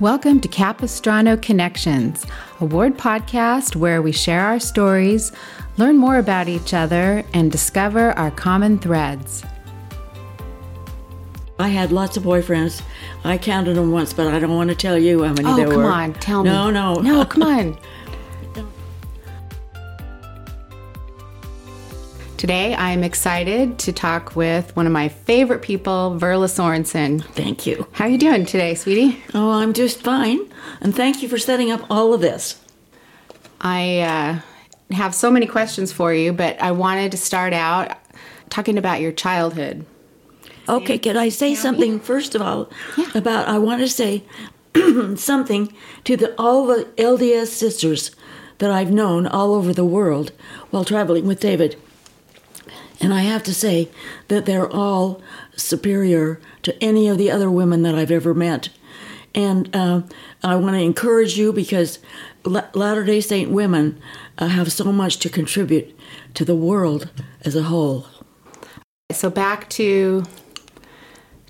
Welcome to Capistrano Connections, a ward podcast where we share our stories, learn more about each other, and discover our common threads. I had lots of boyfriends. I counted them once, but I don't want to tell you how many Oh, there were. Oh, come on, tell me. No, no, No, come on. Today, I am excited to talk with one of my favorite people, Verla Sorensen. Thank you. How are you doing today, sweetie? Oh, I'm just fine. And thank you for setting up all of this. I uh, have so many questions for you, but I wanted to start out talking about your childhood. Okay, could I say something first of all about? I want to say something to the all the LDS sisters that I've known all over the world while traveling with David. And I have to say that they're all superior to any of the other women that I've ever met. And uh, I want to encourage you because La- Latter day Saint women uh, have so much to contribute to the world as a whole. So back to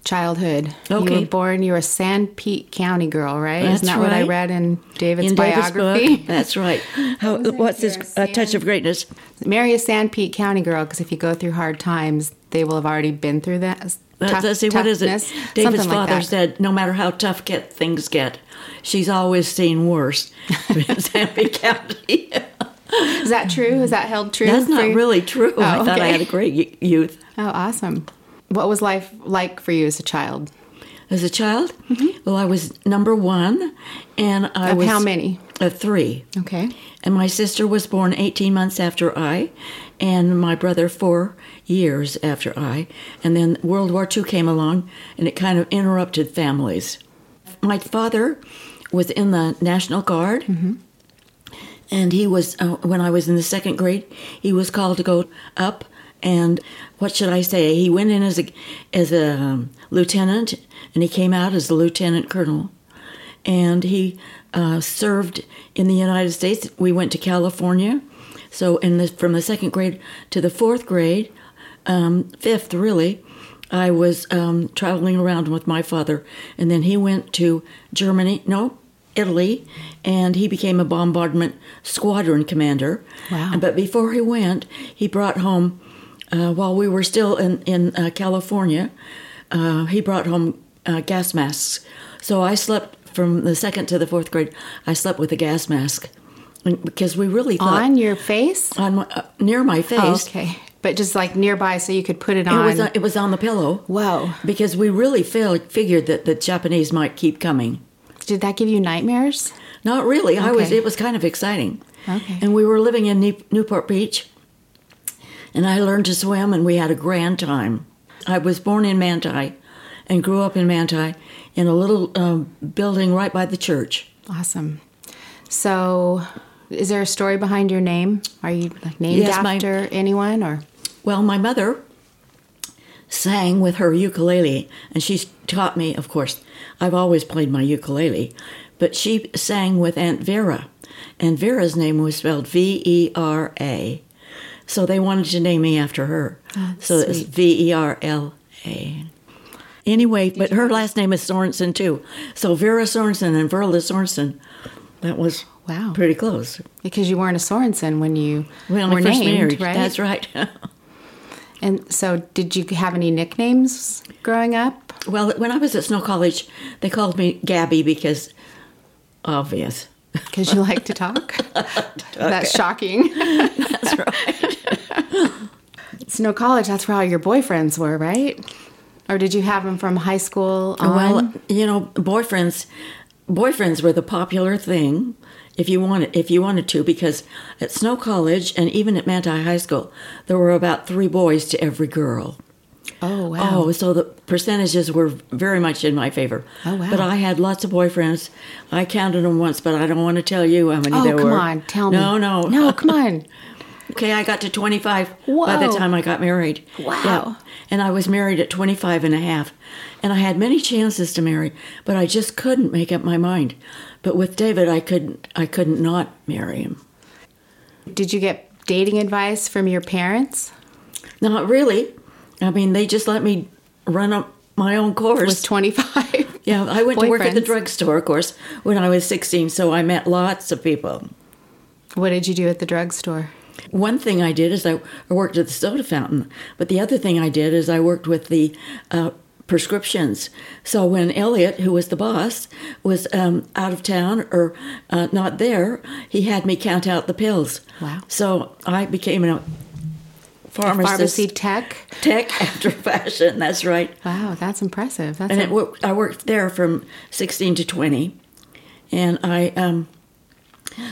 childhood. You Okay. were born, you were a Sanpete County girl, right? That's Isn't that what I read in David's in biography? book. That's right. How, what's this a touch of greatness? Marry a Sanpete County girl because if you go through hard times, they will have already been through that. Let's, uh, tough- let's see, what is it? David's like father said, no matter how tough get things get, she's always seen worse. Sandy County. Is that true? Is that held true? That's not you? really true. Oh, I Oh, thought I had a great youth. Oh, awesome. What was life like for you as a child? As a child, well, I was number one, and I Mm-hmm. Of was how many? Of three. Okay. And my sister was born 18 months after I, and my brother four years after I. And then World War II came along, and it kind of interrupted families. My father was in the National Guard, and he was, uh, when I was in the second grade, he was called to go up. And what should I say? He went in as a, as a um, lieutenant, and he came out as a lieutenant colonel and he uh, served in the United States. We went to California, so in the, from the second grade to the fourth grade, um, fifth really, I was um, traveling around with my father, and then he went to Germany, no, Italy, and he became a bombardment squadron commander. Wow. But before he went, he brought home, uh, while we were still in in uh, California, uh, he brought home uh, gas masks. So I slept from the second to the fourth grade. I slept with a gas mask And- because we really thought On your face? on my, uh, near my face. Oh, okay. But just like nearby so you could put it It on. was uh, it was on the pillow. Whoa. Because we really feel, figured that the Japanese might keep coming. Did that give you nightmares? Not really. I was. It was kind of exciting. Okay. And we were living in Newport Beach, and I learned to swim, and we had a grand time. I was born in Manti, and grew up in Manti, in a little um, building right by the church. Awesome. So, is there a story behind your name? Are you like, named Yes, my- after anyone or? Well, my mother sang with her ukulele, and she taught me, of course, I've always played my ukulele, but she sang with Aunt Vera, and Vera's name was spelled V E R A. So they wanted to name me after her. Oh, so it's sweet. V E R L A. Anyway, but her last name is Sorensen too. So Vera Sorensen and Verla Sorensen. That was Wow. pretty close. Because you weren't a Sorensen when you When were first named, married. right? That's right. And so, did you have any nicknames growing up? Well, when I was at Snow College, they called me Gabby because obvious. Because you like to talk? That's shocking. That's right. Snow College, that's where all your boyfriends were, right? Or did you have them from high school on? well, you know, boyfriends boyfriends were the popular thing if you wanted if you wanted to because at Snow College and even at Manti High School, there were about 3 boys to every girl. oh, wow. Oh, so the percentages were very much in my favor. Oh, wow. But I had lots of boyfriends. I counted them once, but I don't want to tell you how many Oh, there were. Oh, come on, tell me. No, no. No, come on. Okay, I got to 25 by the time I got married. Wow. And I was married at 25 and a half. And I had many chances to marry, but I just couldn't make up my mind. But with David, I couldn't I couldn't not marry him. Did you get dating advice from your parents? Not really. I mean, they just let me run up my own course. Was 25? Yeah, I went to work at the drugstore, of course, when I was 16, so I met lots of people. What did you do at the drugstore? One thing I did is I I worked at the soda fountain, but the other thing I did is I worked with the uh, prescriptions. So when Elliot, who was the boss, was um, out of town or uh, not there, he had me count out the pills. Wow. So I became a pharmacist Pharmacy tech. tech after fashion. That's right. Wow, that's impressive. That's and a- it, I worked there from 16 to 20, and I um,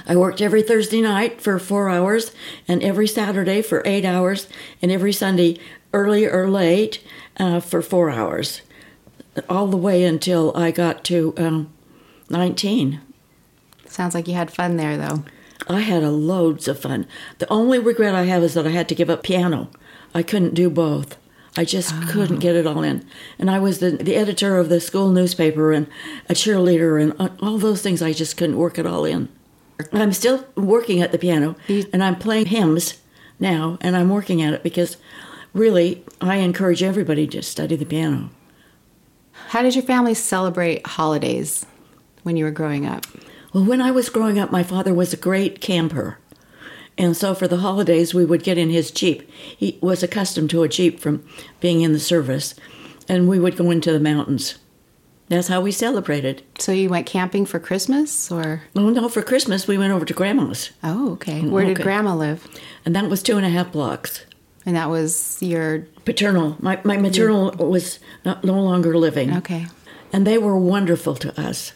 I worked every Thursday night for four hours, and every Saturday for eight hours, and every Sunday early or late uh, for four hours, all the way until I got to um, 19. sounds like you had fun there, though. I had a loads of fun. The only regret I have is that I had to give up piano. I couldn't do both. I just couldn't get it all in. And I was the, the editor of the school newspaper and a cheerleader and uh, all those things. I just couldn't work it all in. I'm still working at the piano and I'm playing hymns now and I'm working at it because really I encourage everybody to study the piano. How did your family celebrate holidays when you were growing up? Well, when I was growing up, my father was a great camper. And so for the holidays, we would get in his Jeep. He was accustomed to a Jeep from being in the service, and we would go into the mountains. That's how we celebrated. So you went camping for Christmas, or Oh, no, for Christmas, we went over to Grandma's, oh, okay. Where did. Grandma live? and that was two and a half blocks. And that was your Paternal, my, my maternal was not, no longer living. okay. and they were wonderful to us.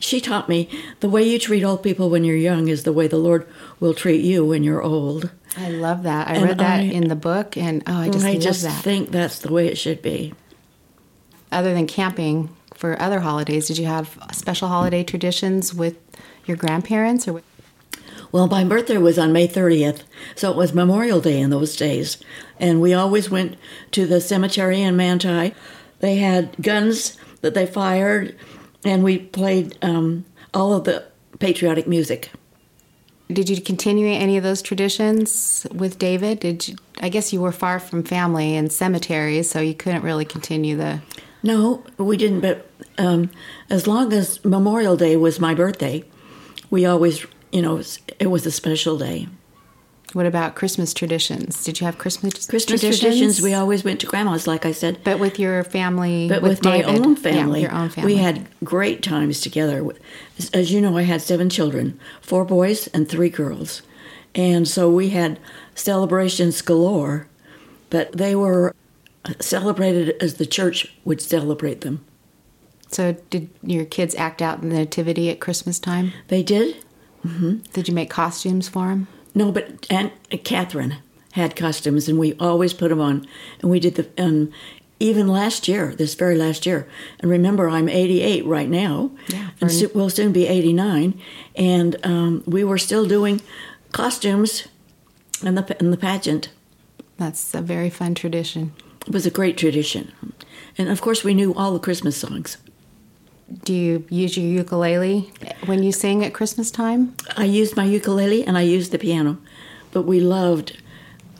She taught me the way you treat old people when you're young is the way the Lord will treat you when you're old. I love that. I And read that I- in the book, and oh, I just I just that. think that's the way it should be. Other than camping for other holidays, did you have special holiday traditions with your grandparents, or with, Well, my birthday was on May 30th, so it was Memorial Day in those days. And we always went to the cemetery in Manti. They had guns that they fired, and we played um, all of the patriotic music. did you continue any of those traditions with David? Did you, I guess you were far from family and cemeteries, so you couldn't really continue the. No, we didn't, but um, as long as Memorial Day was my birthday, we always, you know, it was a special day. What about Christmas traditions? Did you have Christmas Christmas traditions, we always went to grandma's, like I said. but with your family, But with, my David. own Yeah, family, your own family. we had great times together. As- As you know, I had seven children, four boys and three girls. And so we had celebrations galore, but they were celebrated as the church would celebrate them. So, did your kids act out the nativity at Christmas time? They did? Did you make costumes for them? No, but Aunt Catherine had costumes, and we always put them on. And we did the, and even last year, this very last year. And remember, I'm 88 right now, Yeah, and so, we'll soon be 89. And um, we were still doing costumes and the and the pageant. That's a very fun tradition. It was a great tradition, and of course, we knew all the Christmas songs. Do you use your ukulele when you sing at Christmas time? I used my ukulele and I used the piano, but we loved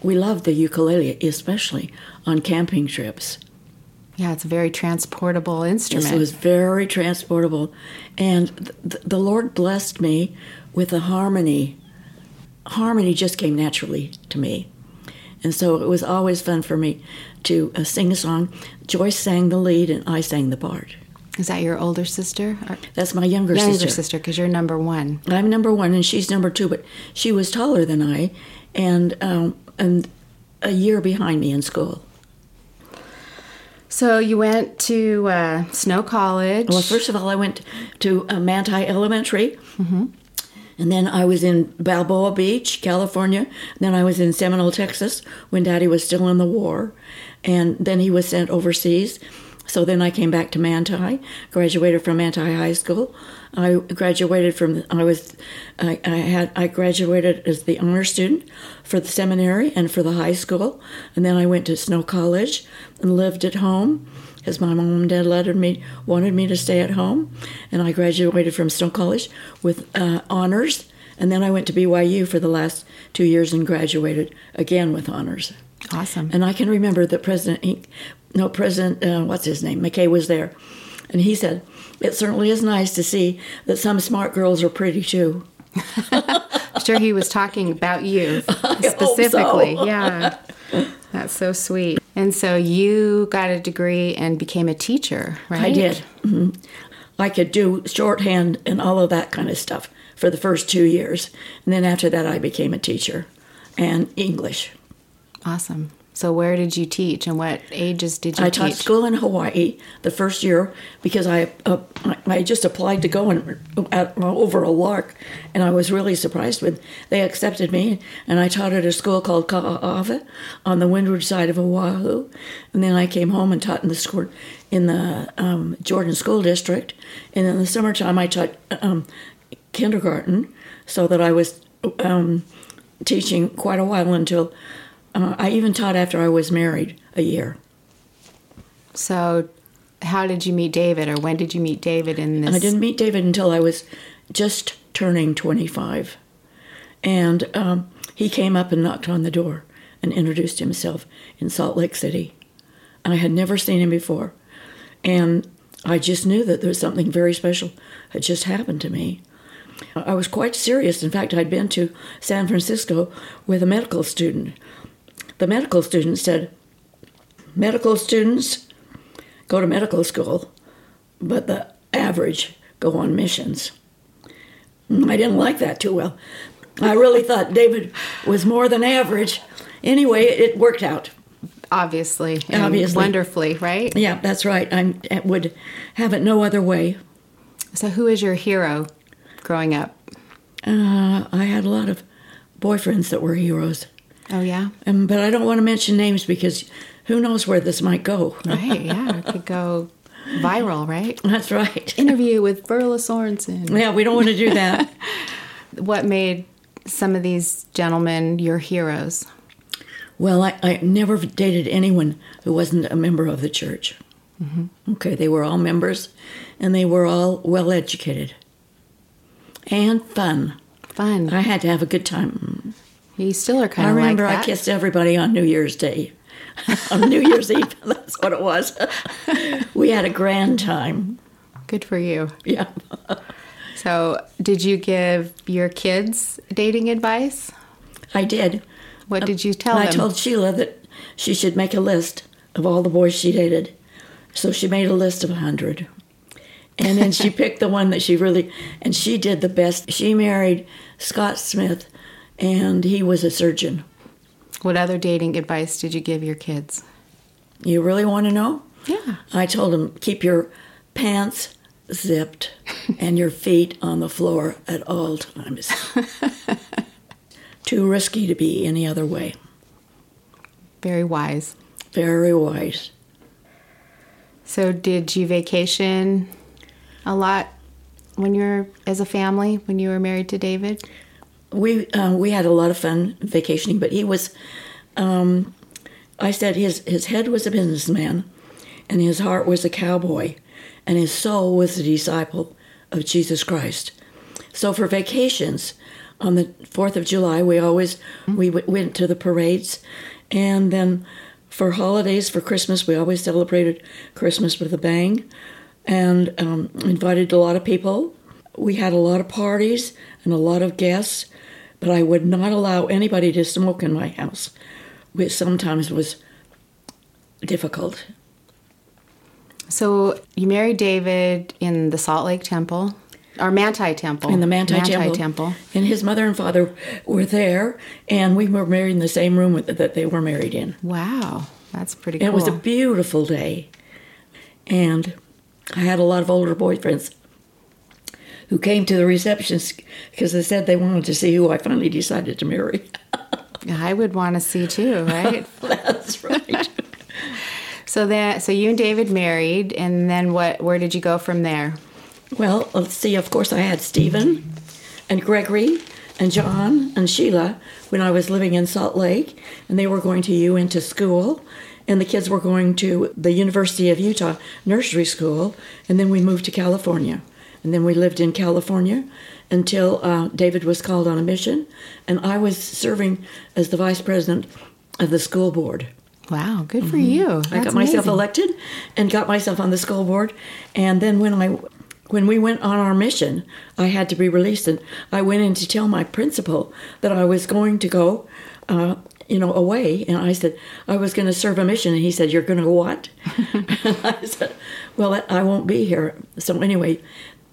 we loved the ukulele, especially on camping trips. Yeah, it's a very transportable instrument. It was very transportable, and th- the Lord blessed me with a harmony. Harmony just came naturally to me, and so it was always fun for me to uh, sing a song. Joyce sang the lead, and I sang the part. Is that your older sister? Or That's my younger, younger sister. sister, because you're number one. I'm number one, and she's number two, but she was taller than I, and um, and a year behind me in school. So you went to uh, Snow College. Well, first of all, I went to uh, Manti Elementary. And then I was in Balboa Beach, California. Then I was in Seminole, Texas, when Daddy was still in the war. And then he was sent overseas. So then I came back to Manti, graduated from Manti High School. I graduated from, I was, I, I had, I graduated as the honor student for the seminary and for the high school. And then I went to Snow College and lived at home because my mom and dad letted me wanted me to stay at home, and I graduated from Snow College with uh, honors, and then I went to BYU for the last two years and graduated again with honors. Awesome. And I can remember that President, no President, uh, what's his name, McKay was there, And he said, It certainly is nice to see that some smart girls are pretty too. I'm sure he was talking about you hope so. specifically. Yeah. That's so sweet. And so you got a degree and became a teacher, right? I did. hmm I could do shorthand and all of that kind of stuff for the first two years. And then after that, I became a teacher and English. Awesome. So where did you teach and what ages did you I teach? I taught school in Hawaii the first year because I uh, I just applied to go and at, over a lark, and I was really surprised when they accepted me. And I taught at a school called Ka'ava on the windward side of Oahu, and then I came home and taught in the school in the um, Jordan School District. And in the summertime, I taught um, kindergarten, so that I was um, teaching quite a while until uh, I even taught after I was married a year. So how did you meet David or when did you meet David in this? I didn't meet David until I was just turning 25. And um, he came up and knocked on the door and introduced himself in Salt Lake City. I had never seen him before. And I just knew that there was something very special had just happened to me. I was quite serious. In fact, I'd been to San Francisco with a medical student. The medical student said, Medical students go to medical school, but the average go on missions. I didn't like that too well. I really thought David was more than average. Anyway, it worked out. Obviously. and Obviously. Wonderfully, right? Yeah, that's right. I'm- I would have it no other way. So who is your hero growing up? Uh, I had a lot of boyfriends that were heroes, Oh yeah. um, but I don't want to mention names because who knows where this might go. Right, yeah. It could go viral, right? That's right. Interview with Verla Sorensen. Yeah, we don't want to do that. What made some of these gentlemen your heroes? Well, I, I never dated anyone who wasn't a member of the church. Okay, they were all members and they were all well educated and fun. Fun. I had to have a good time. You still are kind I of like remember that. I kissed everybody on New Year's Day. on New Year's Eve, that's what it was. we had a grand time. Good for you. Yeah. So, did you give your kids dating advice? I did. What uh, did you tell I them? I told Sheila that she should make a list of all the boys she dated. So she made a list of a 100. And then she picked the one that she really, and she did the best. She married Scott Smith, and he was a surgeon. what other dating advice did you give your kids? You really want to know? Yeah. I told him, keep your pants zipped and your feet on the floor at all times. Too risky to be any other way. Very wise. Very wise. So, did you vacation a lot when you were as a family when you were married to David? We uh, we had a lot of fun vacationing, but he was. Um, I said his his head was a businessman, and his heart was a cowboy, and his soul was a disciple of Jesus Christ. So for vacations, on the Fourth of July, we always we w- went to the parades, and then for holidays for Christmas, we always celebrated Christmas with a bang, and um, invited a lot of people. We had a lot of parties and a lot of guests, but I would not allow anybody to smoke in my house, which sometimes was difficult. So, you married David in the Salt Lake Temple or Manti Temple. in the Manti, Temple. Temple. And his mother and father were there, and we were married in the same room with- that they were married in. Wow, that's pretty And cool. It was a beautiful day. And I had a lot of older boyfriends who came to the receptions because they said they wanted to see who I finally decided to marry. I would want to see too, right? That's right. so that so you and David married, and then what? Where did you go from there? well, let's see. Of course, I had Stephen and Gregory and John and Sheila when I was living in Salt Lake, and they were going to UN to school. And the kids were going to the University of Utah nursery school, and then we moved to California. And then we lived in California until uh, David was called on a mission, and I was serving as the vice president of the school board. Wow, good for you. Mm-hmm. I That's got myself amazing. elected and got myself on the school board. And then when I when we went on our mission, I had to be released, and I went in to tell my principal that I was going to go, uh, you know, away. And I said I was going to serve a mission, and he said, "You're going to what?" and I said, "Well, I won't be here." So anyway,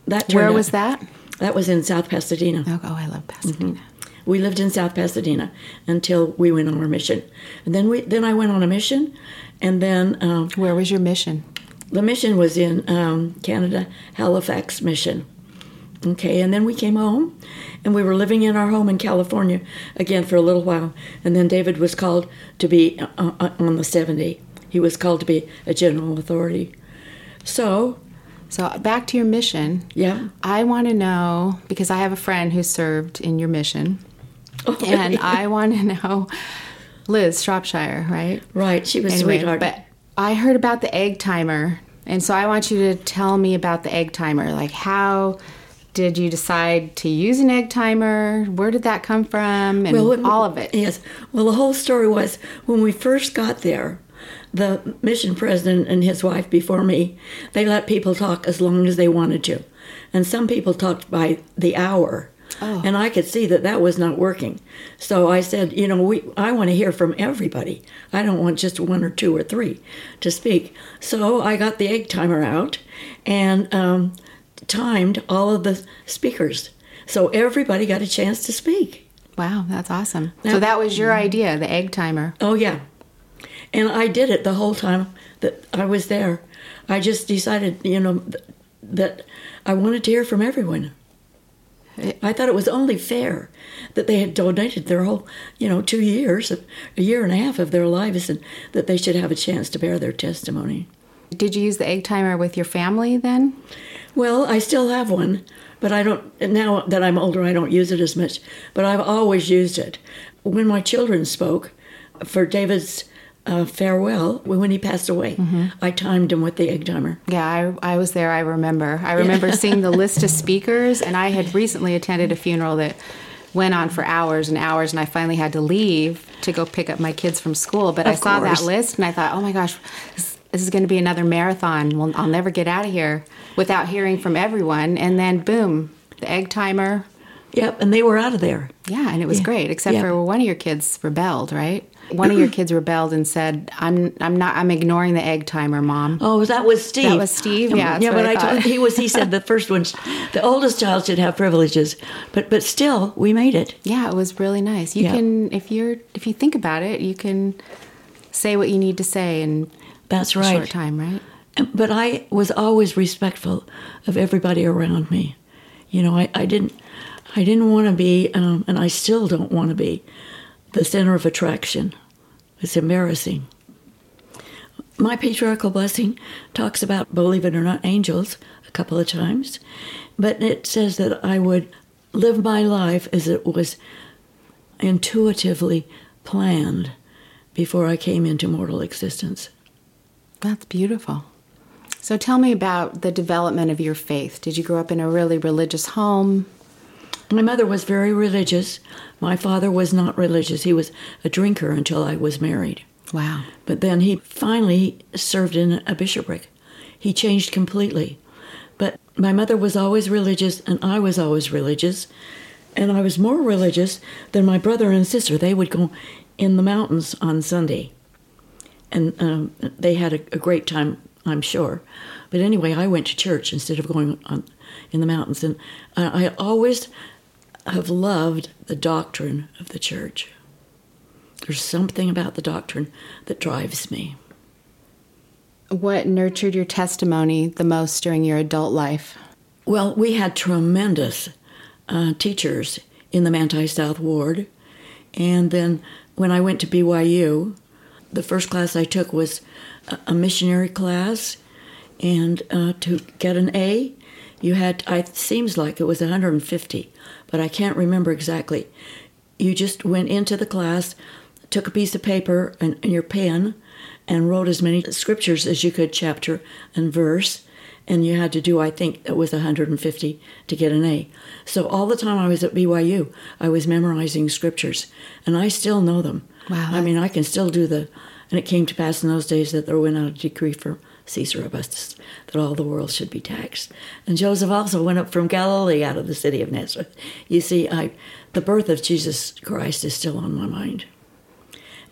that Where out- was that? That was in South Pasadena. Oh, oh, I love Pasadena. We lived in South Pasadena until we went on our mission, and then we then I went on a mission, and then um, Where was your mission? the mission was in um, Canada, Halifax mission. Okay, and then we came home, and we were living in our home in California again for a little while, and then David was called to be uh, uh, on the seventy. He was called to be a general authority. So, So back to your mission. yeah, I want to know because I have a friend who served in your mission, and I want to know Liz Shropshire, right? right. She was Anyway, sweetheart. but I heard about the egg timer, and so I want you to tell me about the egg timer. Like, how did you decide to use an egg timer? Where did that come from? And Well, all of it. Yes. Well, the whole story was when we first got there, the mission president and his wife before me, they let people talk as long as they wanted to. And some people talked by the hour. Oh. And I could see that that was not working. So I said, you know, we I want to hear from everybody. I don't want just one or two or three to speak. So I got the egg timer out and um, timed all of the speakers. So everybody got a chance to speak. Wow, that's awesome. So That- that was your idea, the egg timer. Oh yeah, and I did it the whole time that I was there. I just decided, you know, that I wanted to hear from everyone. I thought it was only fair that they had donated their whole, you know, two years, of, a year and a half of their lives, and that they should have a chance to bear their testimony. Did you use the egg timer with your family then? Well, I still have one, but I don't. Now that I'm older, I don't use it as much. But I've always used it. When my children spoke for David's uh, farewell, when he passed away, I timed him with the egg timer. Yeah, I, I was there. I remember. I remember seeing the list of speakers, and I had recently attended a funeral that went on for hours and hours, and I finally had to leave to go pick up my kids from school. But I Of saw that list, and I thought, oh my gosh, this, this is going to be another marathon. Well, I'll never get out of here without hearing from everyone. And then, boom, the egg timer. Yep, and they were out of there. Yeah, and it was Yeah. great, except Yeah. for one of your kids rebelled, right? One of your kids rebelled and said, "I'm, I'm not, I'm ignoring the egg timer, mom." Oh, that was Steve. That was Steve? Yeah, yeah. But I I, told he was. He said the first one, the oldest child should have privileges, but but still, we made it. Yeah, it was really nice. You Yeah. can if you're if you think about it, you can say what you need to say in That's a right. short time, right? But I was always respectful of everybody around me. You know, I, I didn't I didn't want to be, um, and I still don't want to be, the center of attraction. It's embarrassing. My patriarchal blessing talks about, believe it or not, angels a couple of times, but it says that I would live my life as it was intuitively planned before I came into mortal existence. That's beautiful. So tell me about the development of your faith. Did you grow up in a really religious home? My mother was very religious. My father was not religious. He was a drinker until I was married. Wow. But then he finally served in a bishopric. He changed completely. But my mother was always religious, and I was always religious. And I was more religious than my brother and sister. They would go in the mountains on Sunday. And um, they had a, a great time, I'm sure. But anyway, I went to church instead of going on in the mountains. And I, I always have loved the doctrine of the church. There's something about the doctrine that drives me. What nurtured your testimony the most during your adult life? Well, we had tremendous uh, teachers in the Manti South Ward. And then when I went to BYU, the first class I took was a, a missionary class. And uh, to get an A, you had, I, it seems like it was 150, but I can't remember exactly. You just went into the class, took a piece of paper and, and your pen, and wrote as many scriptures as you could, chapter and verse. And you had to do, I think it was 150 to get an A. So all the time I was at BYU, I was memorizing scriptures, and I still know them. Wow. I mean, I can still do the And it came to pass in those days that there went out a decree from Caesar Augustus that all the world should be taxed. And Joseph also went up from Galilee out of the city of Nazareth. You see, I, the birth of Jesus Christ is still on my mind.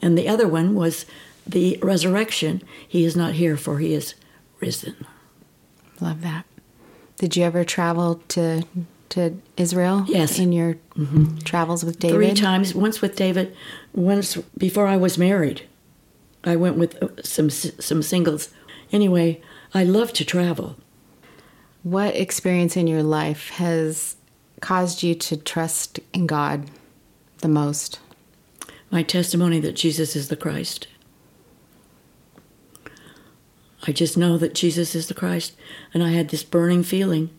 And the other one was the resurrection. He is not here, for he is risen. Love that. Did you ever travel to to Israel? Yes. In your mm-hmm. travels with David? Three times. Once with David, once before I was married. I went with some some singles. Anyway, I love to travel. What experience in your life has caused you to trust in God the most? My testimony that Jesus is the Christ. I just know that Jesus is the Christ. And I had this burning feeling.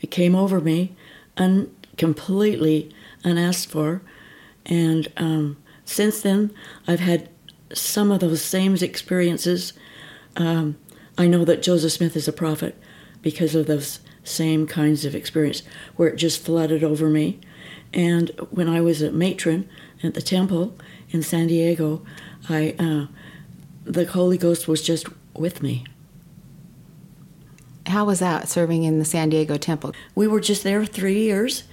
It came over me, un- completely unasked for. And um, since then, I've had some of those same experiences. Um, I know that Joseph Smith is a prophet because of those same kinds of experience where it just flooded over me. And when I was a matron at the temple in San Diego, I uh, the Holy Ghost was just with me. How was that serving in the San Diego temple? We were just there three years,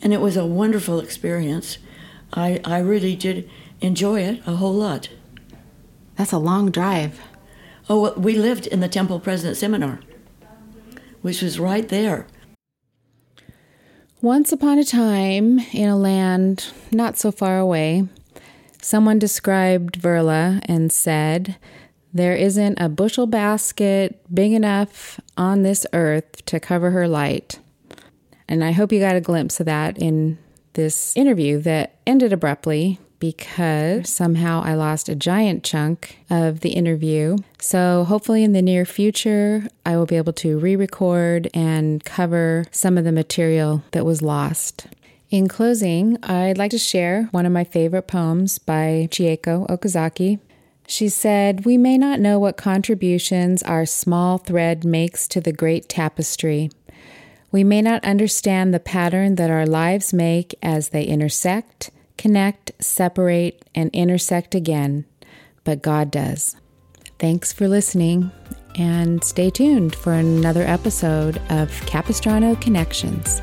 and it was a wonderful experience. I, I really did enjoy it a whole lot. That's a long drive. Oh, we lived in the Temple President Seminar, which was right there. Once upon a time, in a land not so far away, someone described Verla and said, There isn't a bushel basket big enough on this earth to cover her light. And I hope you got a glimpse of that in this interview that ended abruptly because somehow I lost a giant chunk of the interview. So, hopefully, in the near future, I will be able to re record and cover some of the material that was lost. In closing, I'd like to share one of my favorite poems by Chieko Okazaki. She said, We may not know what contributions our small thread makes to the great tapestry. We may not understand the pattern that our lives make as they intersect, connect, separate, and intersect again, but God does. Thanks for listening, and stay tuned for another episode of Capistrano Connections.